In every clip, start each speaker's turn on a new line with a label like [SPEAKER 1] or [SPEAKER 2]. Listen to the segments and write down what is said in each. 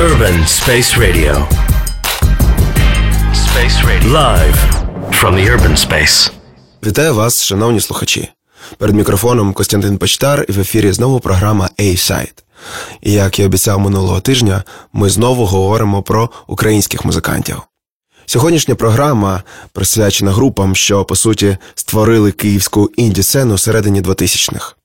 [SPEAKER 1] Urban Space Radio. Space Radio. Live from the urban space.
[SPEAKER 2] Вітаю вас, шановні слухачі. Перед мікрофоном Костянтин Почтар і в ефірі знову програма A-Side. І як і обіцяв минулого тижня, ми знову говоримо про українських музикантів. Сьогоднішня програма присвячена групам, що по суті створили київську інді-сцену середині 2000-х.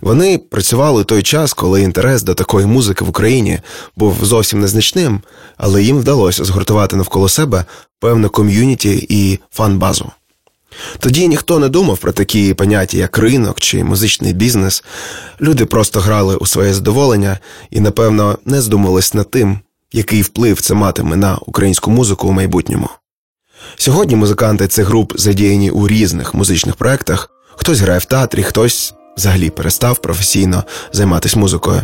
[SPEAKER 2] Вони працювали той час, коли інтерес до такої музики в Україні був зовсім незначним, але їм вдалося згуртувати навколо себе певне ком'юніті і фан-базу. Тоді ніхто не думав про такі поняття, як ринок чи музичний бізнес. Люди просто грали у своє задоволення і, напевно, не здумались над тим, який вплив це матиме на українську музику у майбутньому. Сьогодні музиканти цих груп задіяні у різних музичних проєктах. Хтось грає в театрі, хтось взагалі перестав професійно займатися музикою.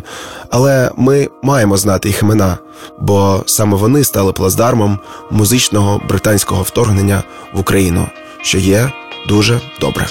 [SPEAKER 2] Але ми маємо знати їх імена, бо саме вони стали плацдармом музичного британського вторгнення в Україну, що є дуже добре.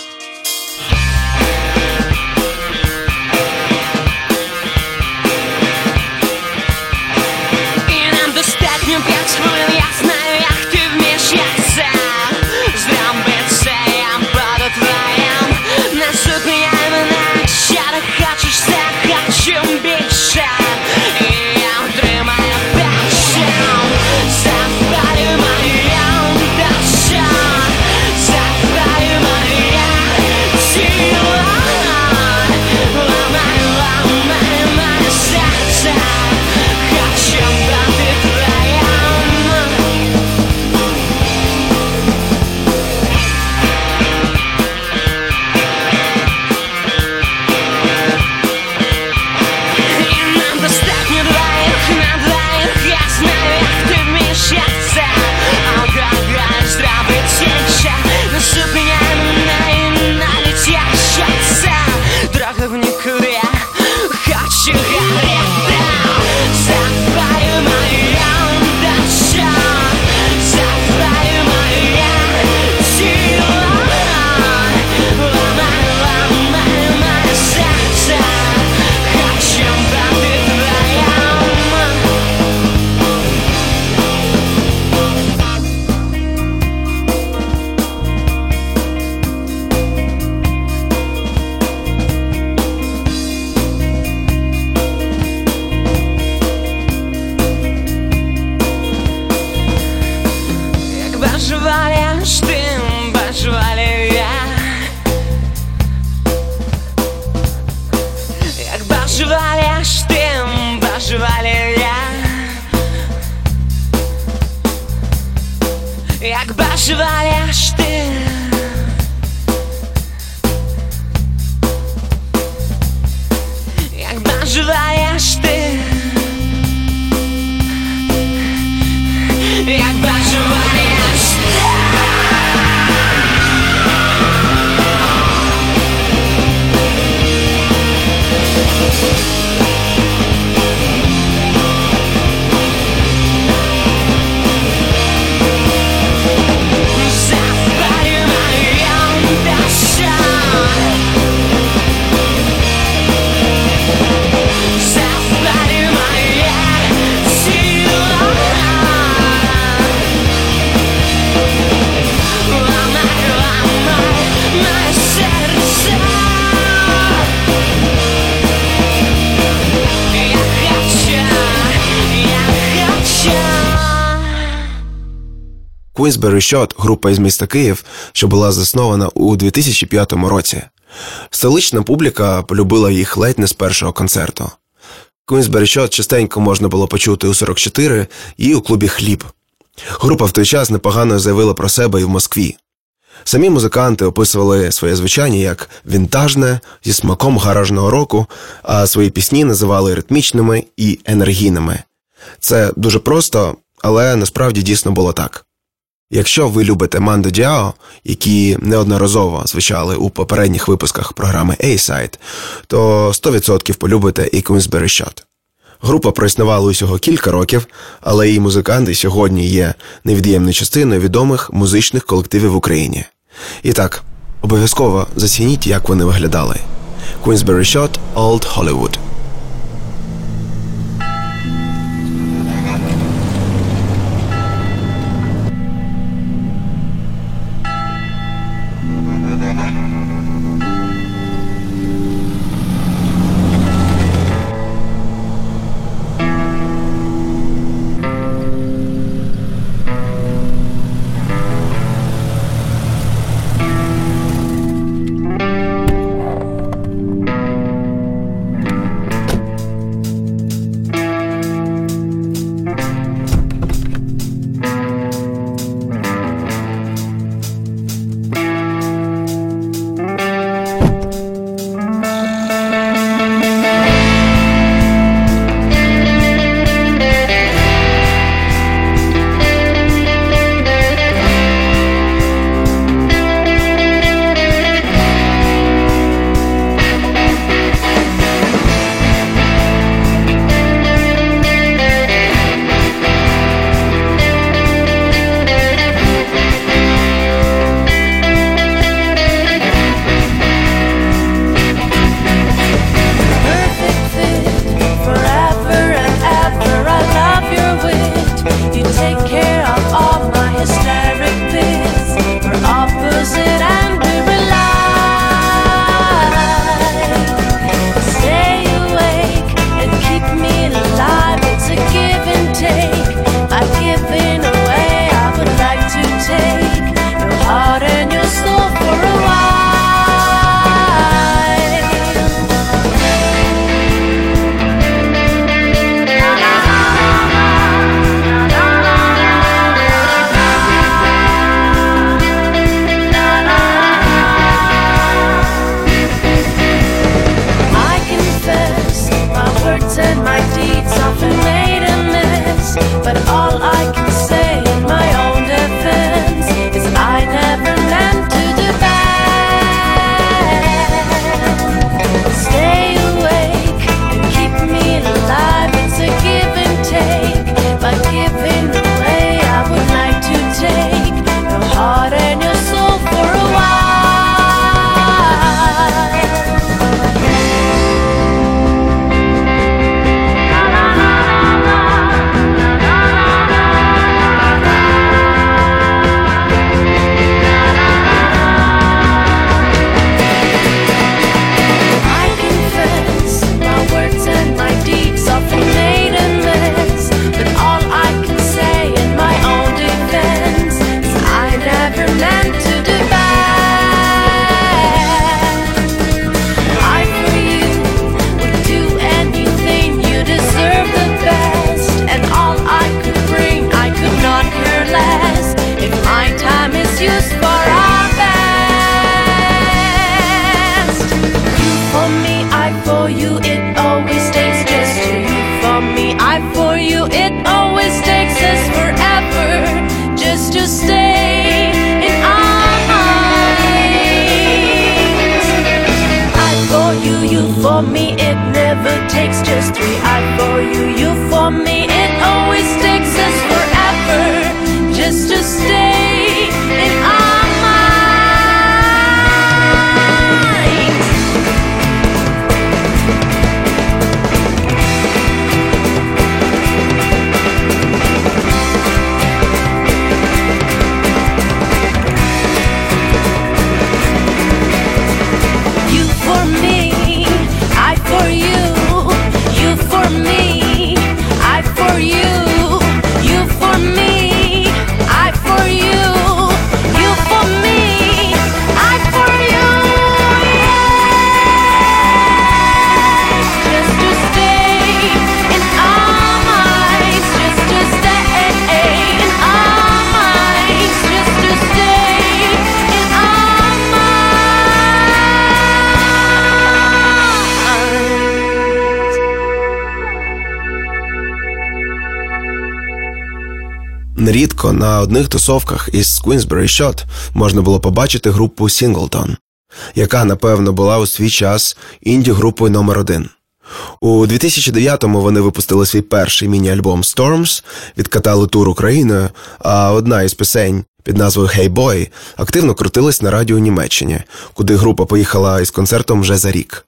[SPEAKER 2] Queensberry Shot – група із міста Київ, що була заснована у 2005 році. Столична публіка полюбила їх ледь не з першого концерту. Queensberry Shot частенько можна було почути у 44 і у клубі Хліб. Група в той час непогано заявила про себе і в Москві. Самі музиканти описували своє звучання як вінтажне зі смаком гаражного року, а свої пісні називали ритмічними і енергійними. Це дуже просто, але насправді дійсно було так. Якщо ви любите Мандо Діао, які неодноразово звучали у попередніх випусках програми A-Side, то 100% полюбите і Queensberry Shot. Група проіснувала усього кілька років, але її музиканти сьогодні є невід'ємною частиною відомих музичних колективів в Україні. І так, обов'язково зацініть, як вони виглядали. Queensberry Shot Old Hollywood. На одних тусовках із Queensberry Shot можна було побачити групу Singleton, яка, напевно, була у свій час інді-групою номер один. У 2009-му вони випустили свій перший міні-альбом Storms, відкатали тур Україною, а одна із пісень під назвою Hey Boy активно крутилась на радіо Німеччині, куди група поїхала із концертом вже за рік.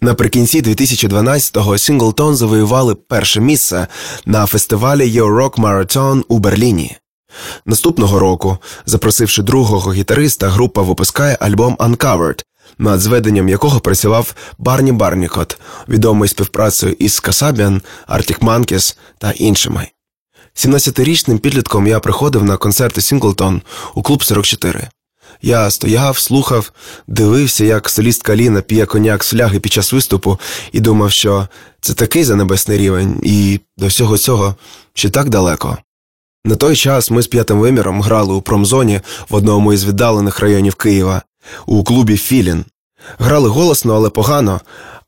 [SPEAKER 2] Наприкінці 2012-го Сінглтон завоювали перше місце на фестивалі Your Rock Marathon у Берліні. Наступного року, запросивши другого гітариста, група випускає альбом Uncovered, над зведенням якого працював Барні Барнікот, відомий співпрацею із Касабіан, Arctic Monkeys та іншими. 17-річним підлітком я приходив на концерти Сінглтон у клуб 44. Я стояв, слухав, дивився, як солістка Ліна п'є коньяк з фляги під час виступу, і думав, що це такий занебесний рівень, і до всього цього ще так далеко. На той час ми з п'ятим виміром грали у промзоні в одному із віддалених районів Києва, у клубі Філін. Грали голосно, але погано,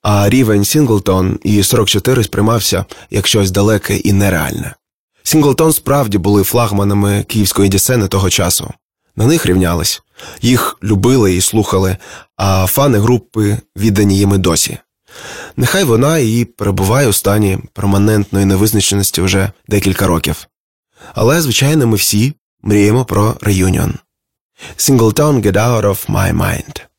[SPEAKER 2] а рівень Сінглтон і 44 сприймався як щось далеке і нереальне. Сінглтон справді були флагманами київської дісени того часу. На них рівнялись, їх любили і слухали, а фани групи віддані їм і досі. Нехай вона і перебуває у стані перманентної невизначеності вже декілька років. Але, звичайно, ми всі мріємо про реюніон. Singleton Get Out of My Mind.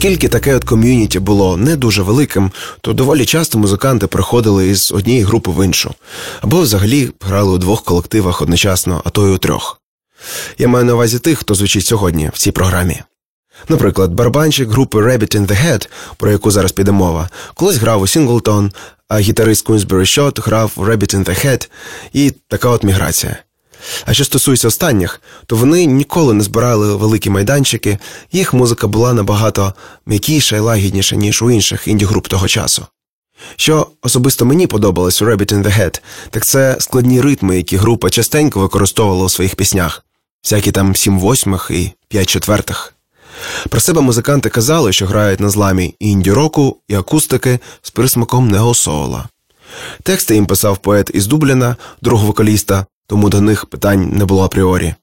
[SPEAKER 2] Оскільки таке от ком'юніті було не дуже великим, то доволі часто музиканти приходили із однієї групи в іншу, або взагалі грали у двох колективах одночасно, а то й у трьох. Я маю на увазі тих, хто звучить сьогодні в цій програмі. Наприклад, барабанщик групи Rabbit in the Head, про яку зараз піде мова, колись грав у Сінглтон, а гітарист Queensberry Shot грав у Rabbit in the Head, і така от міграція. А що стосується останніх, то вони ніколи не збирали великі майданчики, їх музика була набагато м'якіша і лагідніша, ніж у інших інді-груп того часу. Що особисто мені подобалось у Rabbit in the Head, так це складні ритми, які група частенько використовувала у своїх піснях, всякі там сім восьмих і п'ять четвертих. Про себе музиканти казали, що грають на зламі інді-року і акустики з присмаком неосола. Тексти їм писав поет із Дубліна, другого вокаліста, тому до них питань не було апріорі.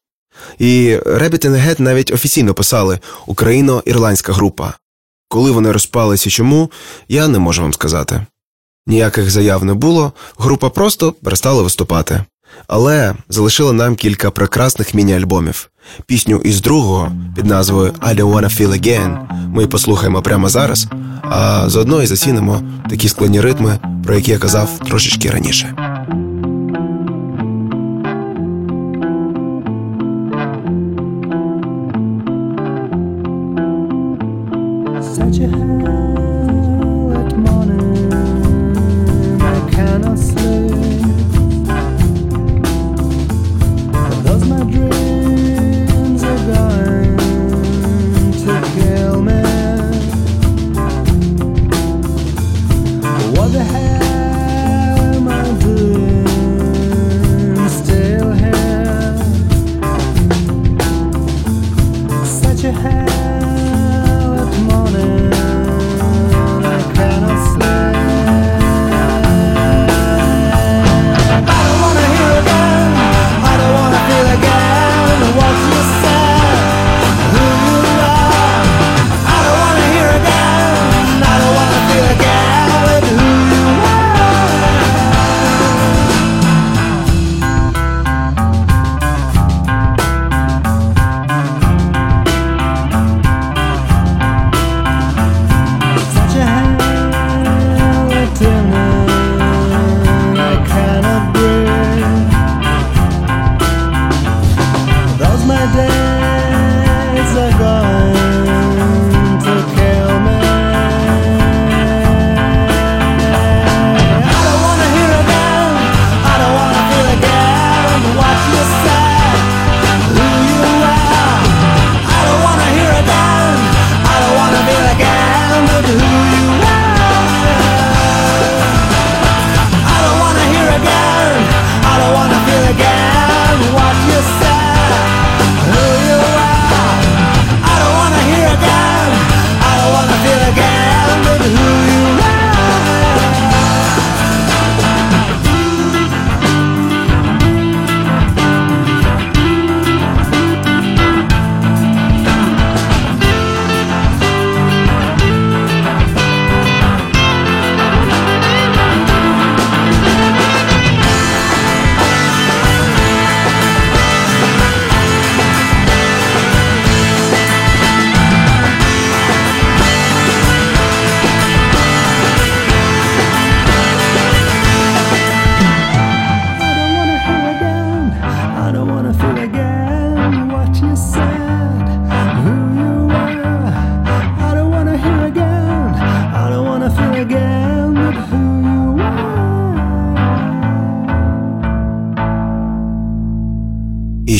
[SPEAKER 2] І Rabbit the Head навіть офіційно писали Україно-ірландська група. Коли вони розпалися чому, я не можу вам сказати. Ніяких заяв не було, група просто перестала виступати. Але залишила нам кілька прекрасних міні-альбомів. Пісню із другого під назвою I don't wanna feel again ми послухаємо прямо зараз, а заодно і зацінимо такі складні ритми, про які я казав трошечки раніше.
[SPEAKER 3] 再
[SPEAKER 2] 见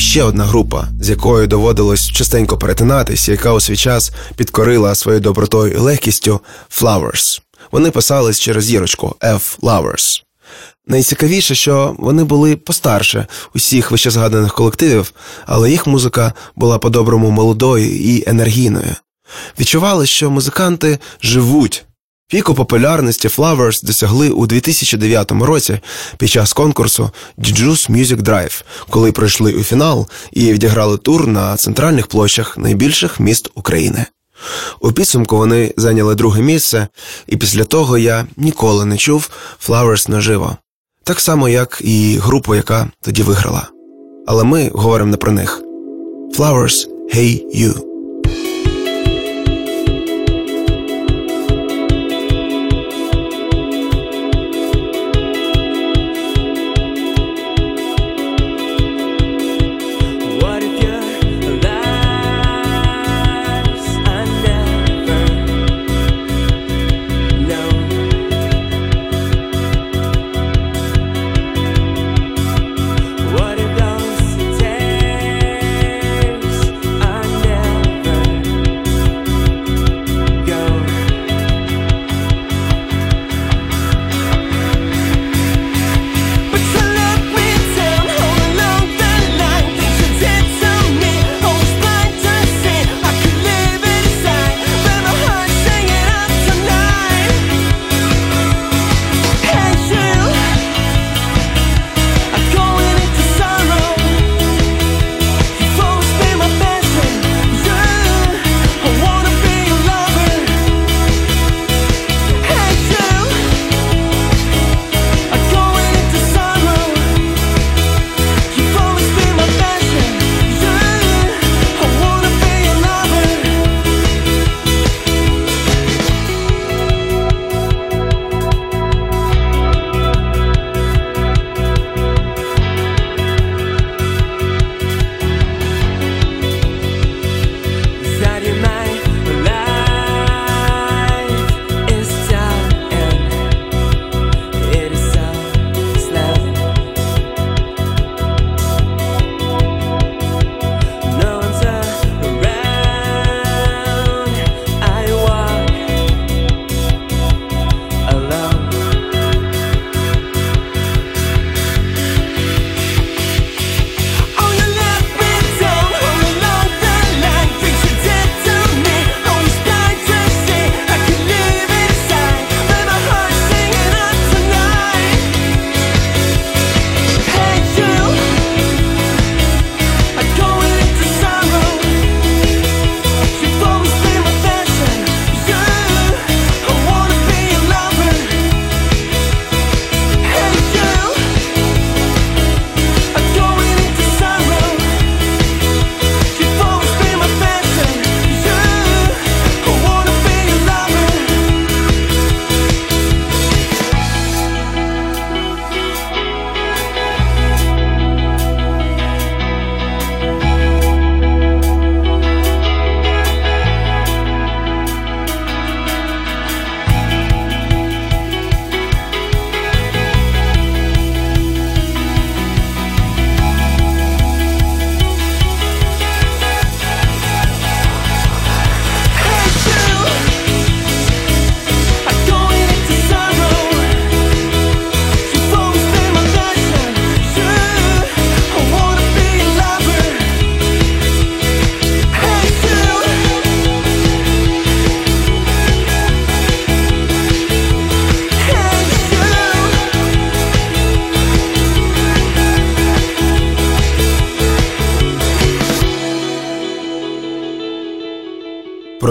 [SPEAKER 2] ще одна група, з якою доводилось частенько перетинатись, яка у свій час підкорила своєю добротою і легкістю Flowers. Вони писались через зірочку F. Flowers. Найцікавіше, що вони були постарше усіх вище згаданих колективів, але їх музика була по-доброму молодою і енергійною. Відчували, що музиканти живуть. Піку популярності Flowers досягли у 2009 році під час конкурсу Juice Music Drive, коли пройшли у фінал і відіграли тур на центральних площах найбільших міст України. У підсумку вони зайняли друге місце, і після того я ніколи не чув Flowers наживо. Так само, як і групу, яка тоді виграла. Але ми говоримо не про них. Flowers Hey You.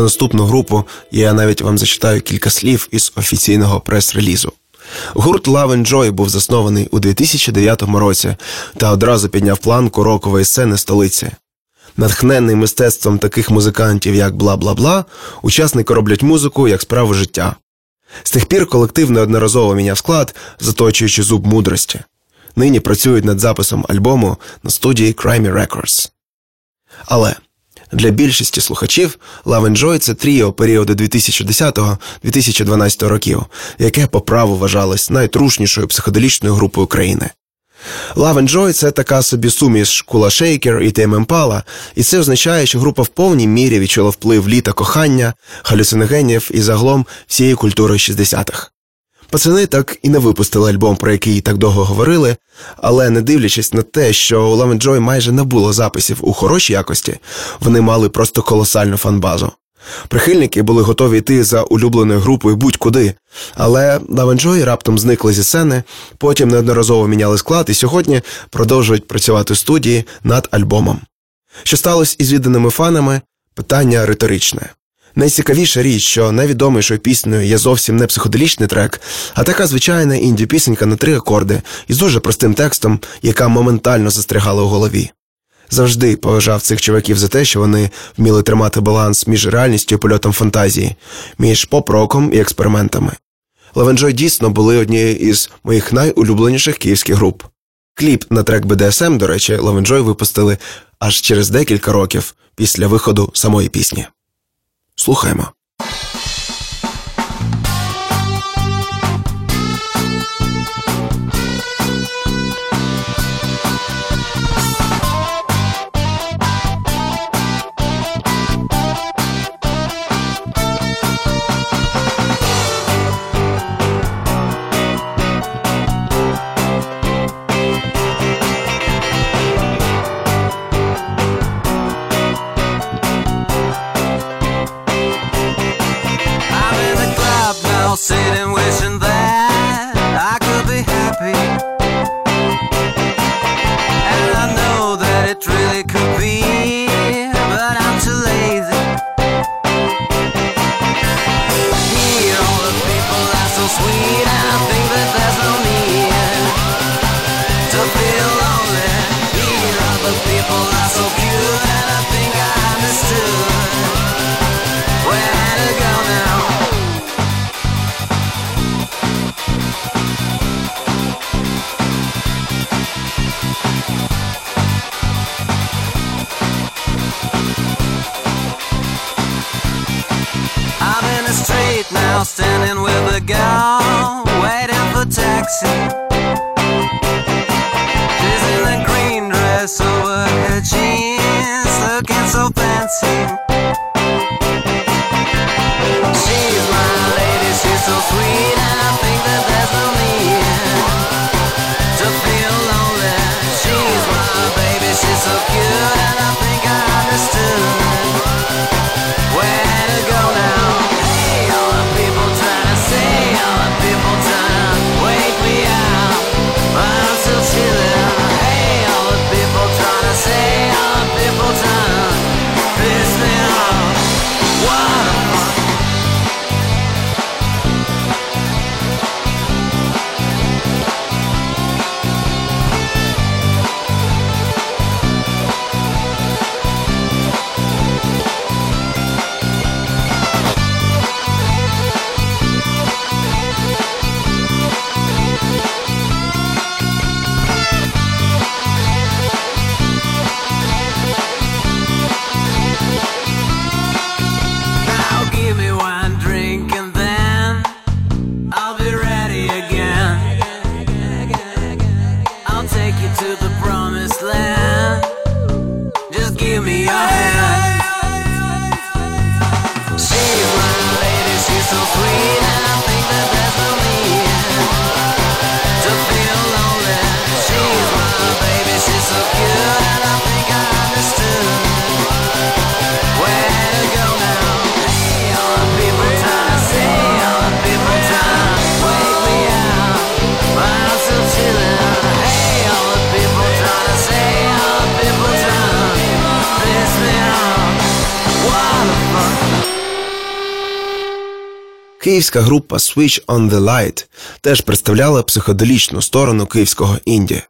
[SPEAKER 2] Наступну групу, я навіть вам зачитаю кілька слів із офіційного прес-релізу. Гурт Love and Joy був заснований у 2009 році та одразу підняв планку рокової сцени столиці. Натхнений мистецтвом таких музикантів, як бла бла бла, учасники роблять музику як справу життя. З тих пір колектив неодноразово міняв склад, заточуючи зуб мудрості. Нині працюють над записом альбому на студії Crimey Records. Але для більшості слухачів Love and Joy – це тріо періоду 2010-2012 років, яке по праву вважалось найтрушнішою психоделічною групою країни. Love and Joy – це така собі суміш Кула Шейкер і Тейм Емпала, і це означає, що група в повній мірі відчула вплив літа кохання, галюциногенів і загалом всієї культури 60-х. Пацани так і не випустили альбом, про який так довго говорили, але не дивлячись на те, що у Love and Joy майже не було записів у хорошій якості, вони мали просто колосальну фанбазу. Прихильники були готові йти за улюбленою групою будь-куди, але Love and Joy раптом зникли зі сцени, потім неодноразово міняли склад і сьогодні продовжують працювати в студії над альбомом. Що сталося із відданими фанами? Питання риторичне. Найцікавіша річ, що найвідомішою піснею є зовсім не психоделічний трек, а така звичайна інді пісенька на три акорди із дуже простим текстом, яка моментально застрягала у голові. Завжди поважав цих чуваків за те, що вони вміли тримати баланс між реальністю і польотом фантазії, між поп-роком і експериментами. Левенджой дійсно були однією із моїх найулюбленіших київських груп. Кліп на трек BDSM, до речі, Левенджой випустили аж через декілька років після виходу самої пісні. Слухаємо.
[SPEAKER 4] Standing with a girl, waiting for taxi. She's in a green dress over her jeans, looking so fancy.
[SPEAKER 2] Київська група Switch on the Light теж представляла психоделічну сторону київського інді.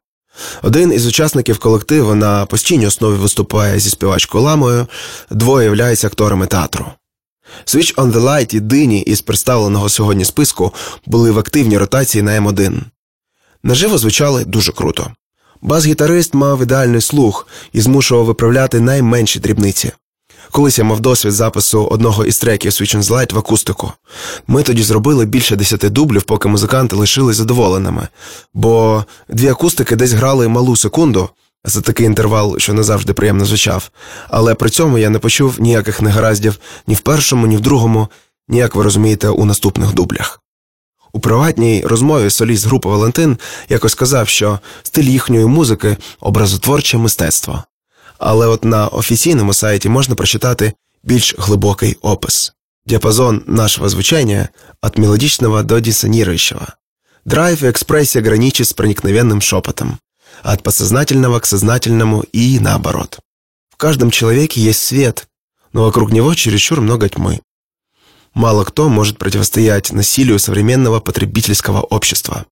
[SPEAKER 2] Один із учасників колективу на постійній основі виступає зі співачкою ламою, двоє являються акторами театру. Switch on the Light єдині із представленого сьогодні списку були в активній ротації на М1. Наживо звучали дуже круто. Бас-гітарист мав ідеальний слух і змушував виправляти найменші дрібниці. Колись я мав досвід запису одного із треків Switch on Light в акустику. Ми тоді зробили більше десяти дублів, поки музиканти лишились задоволеними, бо дві акустики десь грали малу секунду за такий інтервал, що не завжди приємно звучав, але при цьому я не почув ніяких негараздів ні в першому, ні в другому, ні, як ви розумієте, у наступних дублях. У приватній розмові соліст групи Валентин якось сказав, що стиль їхньої музики образотворче мистецтво. Але от на офіційному сайті можна прочитати більш глибокий опис. Диапазон нашего звучания от мелодичного до диссонирующего. Драйв и экспрессия граничит с проникновенным шепотом. От подсознательного к сознательному и наоборот. В каждом человеке есть свет, но вокруг него чересчур много тьмы. Мало кто может противостоять насилию современного потребительского общества.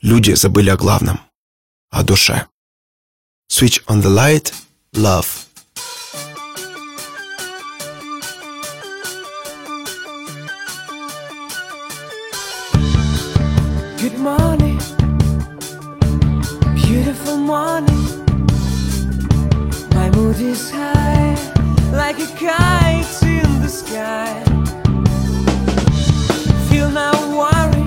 [SPEAKER 2] Люди забыли о главном – о душе. Switch on the light – love.
[SPEAKER 3] Good morning, beautiful morning. My mood is high, like a kite in the sky. Feel no worry,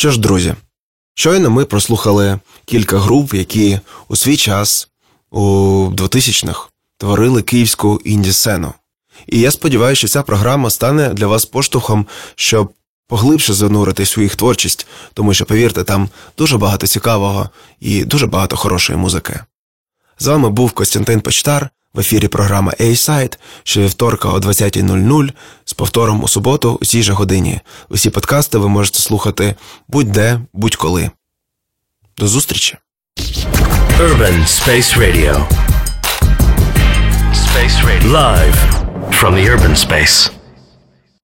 [SPEAKER 2] Що ж, друзі, щойно ми прослухали кілька груп, які у свій час, у 2000-х, творили київську інді-сцену. І я сподіваюся, що ця програма стане для вас поштовхом, щоб поглибше зануритись у їх творчість, тому що, повірте, там дуже багато цікавого і дуже багато хорошої музики. З вами був Костянтин Почтар в ефірі програма A-Side, щовівторка о 20.00 з повтором у суботу у цій же годині. Усі подкасти ви можете слухати будь-де, будь-коли. До зустрічі!
[SPEAKER 1] Urban Space Radio. Space Radio. Live from the urban space.